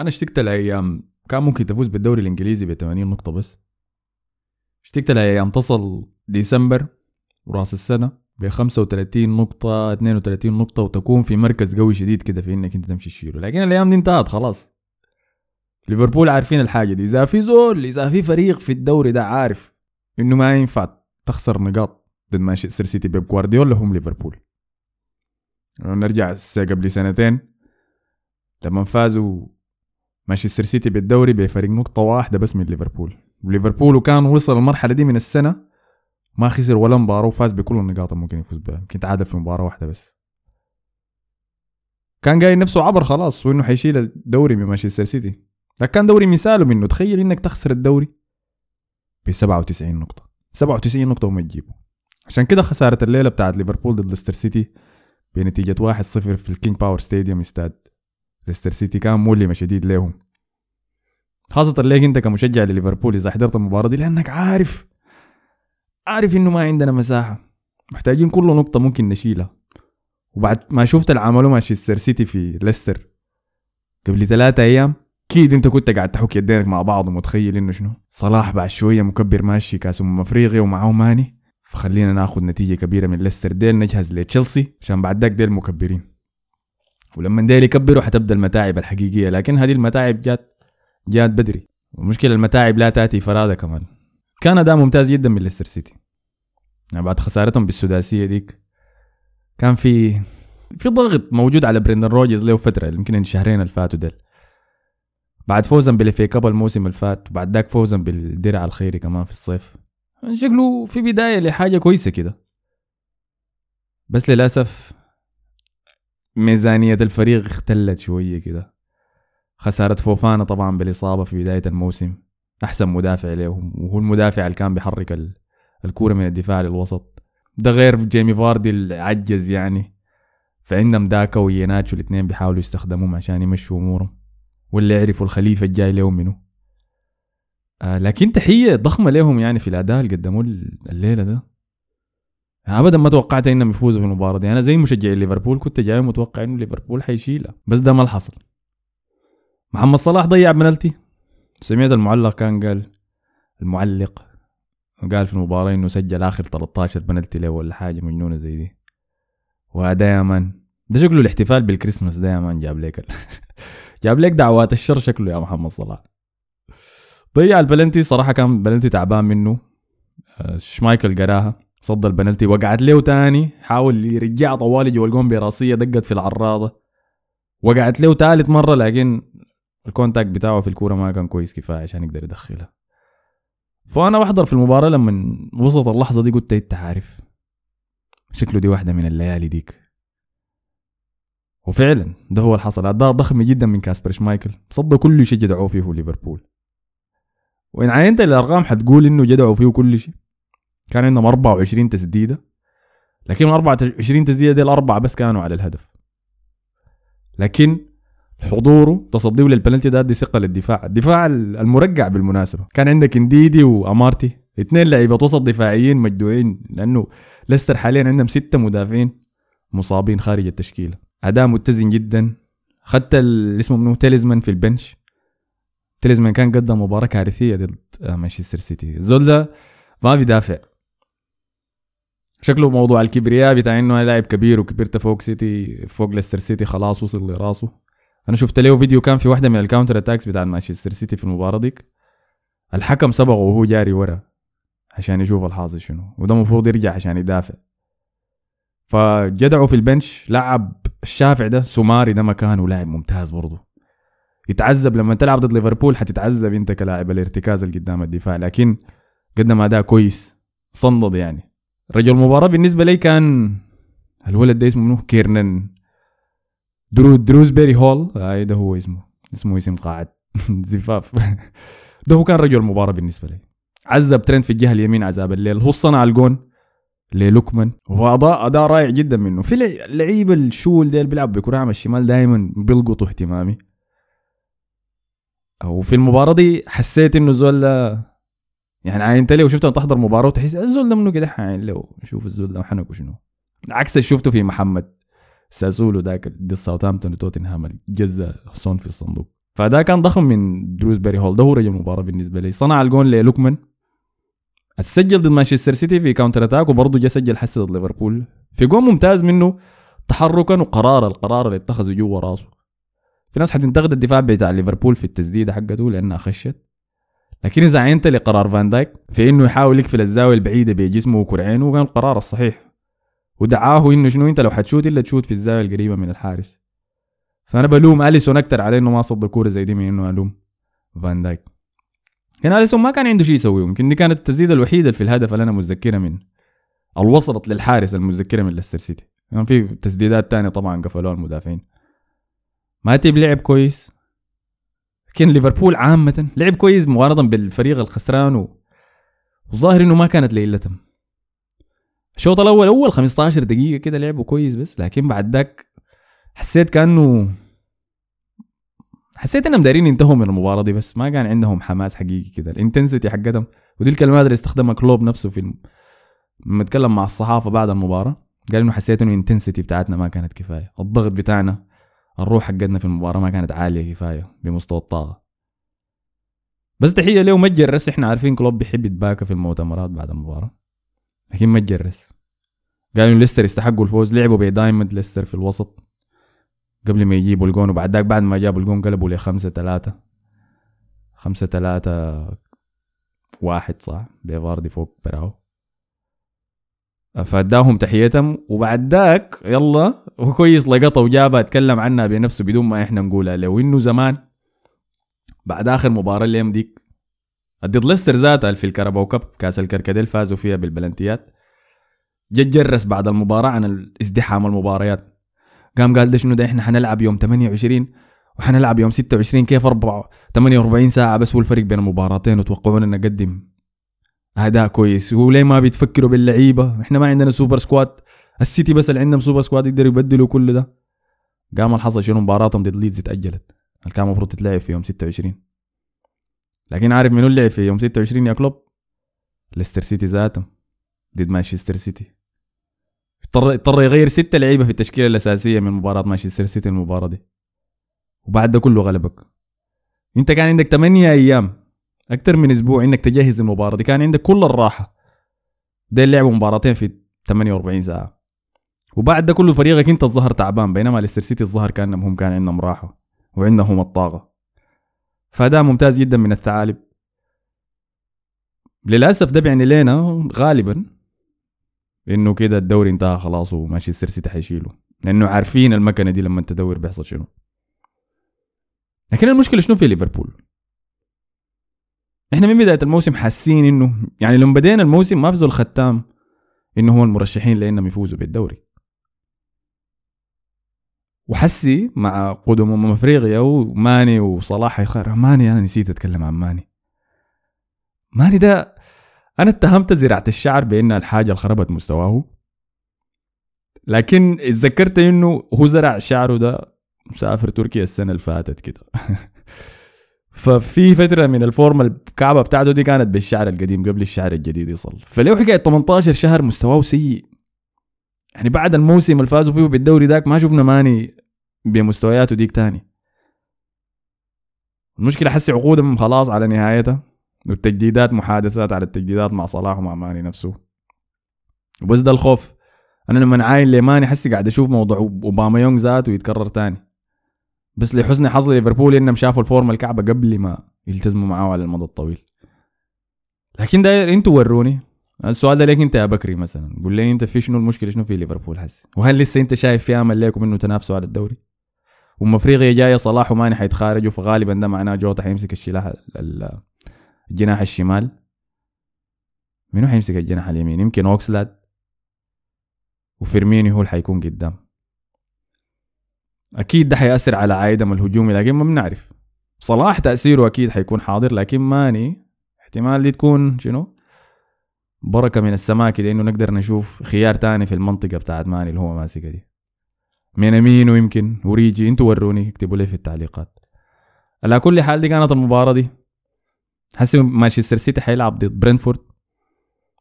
أنا اشتقت لأيام كان ممكن تفوز بالدوري الإنجليزي ب 80 نقطة بس. اشتقت لأيام تصل ديسمبر وراس السنة ب 35 نقطة 32 نقطة وتكون في مركز قوي شديد كده في إنك أنت تمشي تشيله. لكن الأيام دي انتهت خلاص. ليفربول عارفين الحاجة دي. إذا في زول إذا في فريق في الدوري ده عارف إنه ما ينفع تخسر نقاط ضد مانشستر سيتي بيب جوارديولا هم ليفربول. نرجع قبل سنتين. لما فازوا مانشستر سيتي بالدوري بفريق نقطة واحدة بس من ليفربول. ليفربول وكان وصل المرحلة دي من السنة ما خسر ولا مباراة وفاز بكل النقاط ممكن يفوز بها. يمكن تعادل في مباراة واحدة بس. كان قايل نفسه عبر خلاص وإنه حيشيل الدوري من مانشستر سيتي. لكن كان دوري مثاله منه تخيل إنك تخسر الدوري ب 97 نقطة. 97 نقطة وما تجيبه. عشان كده خسارة الليلة بتاعت ليفربول ضد ليستر سيتي بنتيجة 1-0 في ال King Power Stadium استاد. ليستر سيتي كان مؤلمة شديد لهم خاصة ليك انت كمشجع لليفربول إذا حضرت المباراة دي لأنك عارف عارف إنه ما عندنا مساحة. محتاجين كل نقطة ممكن نشيلها. وبعد ما شفت اللي عملوه مانشستر سيتي في ليستر قبل ثلاثة أيام أكيد أنت كنت قاعد تحك يدينك مع بعض ومتخيل إنه شنو؟ صلاح بعد شوية مكبر ماشي كاس امم افريقيا ومعاه ماني. فخلينا ناخذ نتيجة كبيرة من ليستر ديل نجهز لتشيلسي عشان بعد ذاك ديل مكبرين. ولما ديل يكبروا حتبدأ المتاعب الحقيقية لكن هذه المتاعب جات جات بدري. ومشكلة المتاعب لا تأتي فرادى كمان. كان أداء ممتاز جدا من ليستر سيتي. يعني بعد خسارتهم بالسداسية ديك كان في في ضغط موجود على بريندن روجرز له فترة يمكن الشهرين اللي فاتوا ديل بعد فوزا بال FA Cup الموسم اللي فات وبعد ذاك فوزا بالدرع الخيري كمان في الصيف. شكله في بداية لحاجة كويسة كده. بس للأسف ميزانية الفريق اختلت شوية كده. خسارة فوفانا طبعا بالإصابة في بداية الموسم. أحسن مدافع لهم وهو المدافع اللي كان بيحرك الكورة من الدفاع للوسط. ده غير جيمي فاردي العجز يعني. فعندهم داكا ويناتشو الاثنين بيحاولوا يستخدموهم عشان يمشوا أمورهم. واللي يعرفوا الخليفة الجاي لهم منه آه لكن تحية ضخمة لهم يعني في الأداء اللي قدموه الليلة ده. ابدا ما توقعت إنهم يفوزوا في المباراة دي. أنا زي مشجعي ليفربول كنت جاي متوقع إنه ليفربول حيشيلها بس ده ما حصل محمد صلاح ضيع بنالتي. سمعت المعلق كان قال المعلق قال في المباراة إنه سجل آخر 13 بنالتي له ولا حاجة مجنونة زي دي. وده يا مان ده شكله الاحتفال بالكريسماس ده يا مان جاب لك جاب لك دعوات الشر شكله يا محمد صلاح. ضيع البلنتي صراحة كان بلنتي تعبان منه. آه، شمايكل قراها صد البنالتي وقعت له تاني. حاول يرجع طوالي جوا الجون براسية دقت في العراضة. وقعت له ثالث مرة لكن ال contact بتاعه في الكورة ما كان كويس كفاية عشان يقدر يدخلها. فأنا بحضر في المباراة لما وصلت اللحظة دي قلت أنت عارف شكله دي واحدة من الليالي ديك. وفعلا ده هو اللي حصل. أداء ضخم جدا من كاسبر شمايكل. صدى كل شيء جدعوه فيه ليفربول. وإن عينت الأرقام حتقول إنه جدعوا فيه كل شيء. كان عندهم 24 تسديدة. لكن 24 تسديدة دي الأربعة بس كانوا على الهدف. لكن حضوره تصديه للبلنتي ده دي ثقة للدفاع. الدفاع المرقع بالمناسبة. كان عندك انديدي وامارتي. اثنين لعيبة وسط دفاعيين مجدوعين لأنه ليستر حاليا عندهم ستة مدافعين مصابين خارج التشكيلة. أداء متزن جدا. خدت اسمه منو؟ تيليمانس في ال bench. تيليمانس كان قدم مباراة كارثية ضد مانشستر سيتي. زول ده ما بيدافع شكله موضوع الكبرياء بتاع إنه لاعب كبير وكبرت فوق سيتي فوق ليستر سيتي خلاص وصل لراسه. أنا شفت له فيديو كان في واحدة من ال counter attacks بتاع مانشستر سيتي في المباراة ديك. الحكم سبقه وهو جاري ورا عشان يشوف الحاصل شنو وده المفروض يرجع عشان يدافع. فجدعوا في البنش لعب الشافع ده سوماري ده مكانه لاعب ممتاز برضه. يتعذب لما تلعب ضد ليفربول حتتعذب انت كلاعب الارتكاز اللي قدام الدفاع. لكن قدم اداء كويس صندد يعني. رجل المباراة بالنسبة لي كان الولد ده اسمه كيرنن. درو دروزبيري هول هاي ده هو اسمه. اسمه اسم قاعد. زفاف. ده هو كان رجل المباراه بالنسبة لي. عذب ترند في الجهة اليمين عذاب الليل. هو صنع الجون للوكمان. واداء اداء رائع جدا منه. في لعيبه الشول ديل بيلعب بكرة على الشمال دائما بيلقطوا اهتمامي. وفي المباراة دي حسيت إنه زول يعني انت لو شفته تحضر مباراة وتحس الزول ده منه كده؟ يعني لو شوف الزول ده حنك وشنو. عكس اللي شفته في محمد. سازولو ذاك ضد ساوثهامبتون وتوتنهام جزا صون في الصندوق. فده كان ضخم من ديوزبري هول ده هو رجل المباراه بالنسبة لي. صنع الجون للوكمان. سجل ضد مانشستر سيتي في counter attack وبرضه جا سجل حسي ضد ليفربول في جون ممتاز منه تحركا وقرار القرار اللي اتخذه جوا راسه. في ناس حتنتقد الدفاع بتاع ليفربول في التسديده حقته لأنها خشت. لكن إذا عينت لقرار فان دايك في إنه يحاول يقفل الزاوية البعيدة بجسمه وكرعينه كان القرار الصحيح. ودعاه إنه شنو أنت لو حتشوت إلا تشوت في الزاوية القريبة من الحارس. فأنا بلوم أليسون أكثر عليه إنه ما صد كورة زي دي من إنه ألوم فان دايك. كان أليسون ما كان عنده شيء يسويه يمكن دي كانت التسديدة الوحيدة في الهدف اللي أنا متذكرها من الوصلت للحارس المتذكرة من ليستر سيتي. كان يعني في تسديدات تانية طبعا قفلوها المدافعين. ماتيب لعب كويس. لكن ليفربول عامة لعب كويس مقارنة بالفريق الخسران و... وظاهر إنه ما كانت ليلتهم الشوط الأول أول 15 دقيقة كده لعبوا كويس بس لكن بعد ذاك حسيت كأنه حسيت إنهم دايرين ينتهوا من المباراة دي بس ما كان عندهم حماس حقيقي كده. ال intensity حقتهم ودي الكلمات اللي استخدمها كلوب نفسه في لما اتكلم مع الصحافة بعد المباراة قال إنه حسيت إنه ال intensity بتاعتنا ما كانت كفاية. الضغط بتاعنا الروح حقتنا في المباراة ما كانت عالية كفاية بمستوى الطاقة. بس تحية له ما تجرس إحنا عارفين كلوب بيحب يتباكى في المؤتمرات بعد المباراة. لكن ما تجرس. قالوا ليستر يستحقوا الفوز. لعبوا بدايموند ليستر في الوسط. قبل ما يجيبوا الجون وبعد ذاك بعد ما جابوا الجون قلبوا لخمسة ثلاثة خمسة ثلاثة واحد صح؟ بيفاردي فوق براو. فاداهم تحيتهم وبعد ذاك يلا هو كويس لقطه وجابها اتكلم عنها بنفسه بدون ما إحنا نقولها. لو إنه زمان بعد آخر مباراة اللي ديك ضد ليستر ذاتها في ال Carabao Cup كاس الكركديل فازوا فيها بالبلنتيات. جرس بعد المباراة عن ازدحام المباريات قام قال ده شنو ده إحنا حنلعب يوم 28 وحنلعب يوم 26 كيف 4 48 ساعة بس هو الفرق بين المباراتين وتوقعون ان نقدم أداء كويس. وليه ما بيتفكروا باللعيبة؟ إحنا ما عندنا super squad. السيتي بس اللي عندهم super squad يقدروا يبدلوا كل ده. قام الحصل شنو؟ مباراتهم ضد ليدز اتاجلت اللي كان المفروض تتلعب في يوم 26 لكن عارف منو اللي في يوم 26 يا كلوب؟ ليستر سيتي ذاتهم. ضد مانشستر سيتي. اضطر اضطر يغير ستة لعيبة في التشكيلة الأساسية من مباراة مانشستر سيتي المباراة دي. وبعد ده كله غلبك. انت كان عندك 8 أيام. أكثر من أسبوع إنك تجهز المباراة دي. كان عندك كل الراحة. ده لعبوا مباراتين في 48 ساعة. وبعد ده كله فريقك انت الظهر تعبان. بينما ليستر سيتي الظهر كأنهم هم كان عندهم راحة. وعندهم الطاقة. فاداء ممتاز جدا من الثعالب. للأسف ده بيعني لنا غالبا إنه كده الدوري انتهى خلاص ومانشستر سيتي حيشيله لأنه عارفين المكنة دي لما تدور بيحصل شنو. لكن المشكلة شنو في ليفربول؟ إحنا من بداية الموسم حاسين إنه يعني لما بدينا الموسم ما بذل ختام إنه هو المرشحين لأنهم يفوزوا بالدوري. وحسي مع قدوم أمم أفريقيا وماني وصلاح يخير ماني أنا نسيت أتكلم عن ماني. ماني ده أنا اتهمت زراعة الشعر بانها الحاجة اللي خربت مستواه. لكن اتذكرت إنه هو زرع شعره ده مسافر تركيا السنة اللي فاتت كده. ففي فترة من الفورمه الكعبة بتاعته دي كانت بالشعر القديم قبل الشعر الجديد يصل. فليه حكاية 18 شهر مستواه سيء. يعني بعد الموسم اللي فازوا فيه بالدوري ذاك ما شفنا ماني بمستوياته ديك تاني. المشكلة حسي عقودهم خلاص على نهايتها والتجديدات محادثات على التجديدات مع صلاح ومع ماني نفسه. وبس ده الخوف. أنا لما عاين لماني حسي قاعد أشوف موضوع أوباما يونغ ذاته يتكرر تاني. بس لحسن حظ ليفربول إنهم شافوا الفورمه الكعبة قبل ما يلتزموا معاه على المدى الطويل. لكن داير أنتوا وروني. السؤال ده ليك أنت يا بكري مثلا؟ قول لي أنت في شنو المشكلة؟ شنو في ليفربول حسي؟ وهل لسه أنت شايف في أمل ليكم إنه تنافسوا على الدوري؟ وما افريقيا جاية صلاح وماني حيتخارجوا فغالبا ده معناه جوتا حيمسك الشلاح الجناح الشمال. منو حيمسك الجناح اليمين؟ يمكن أوكسلاد. وفيرميني هو اللي حيكون قدام. أكيد ده حيأثر على عائدهم الهجومي لكن ما بنعرف. صلاح تأثيره أكيد حيكون حاضر لكن ماني. احتمال دي تكون شنو؟ بركة من السماء كده إنه نقدر نشوف خيار تاني في المنطقة بتاعت ماني اللي هو ماسكة دي. مينامينو ويمكن أوريجي أنتوا وروني اكتبوا لي في التعليقات. على كل حال دي كانت المباراة دي. حسي مانشستر سيتي حيلعب ضد برينتفورد.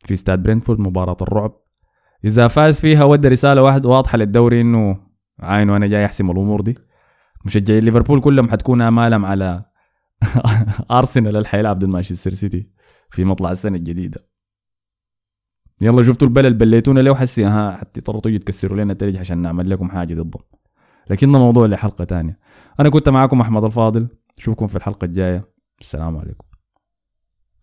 في استاد برينتفورد مباراة الرعب. إذا فاز فيها ودى رسالة واحد واضحة للدوري إنه عاين وأنا جاي أحسم الأمور دي. مشجعي ليفربول كلهم حتكون آمالهم على آرسنال اللي حيلعب ضد مانشستر سيتي في مطلع السنة الجديدة. يلا شفتوا البلل بليتونا ليه وحسي ها حتى تيجي تكسروا لنا التلج عشان نعمل لكم حاجة ضدهم. لكن موضوع لحلقة تانية أنا كنت معاكم أحمد الفاضل. أشوفكم في الحلقة الجاية. السلام عليكم.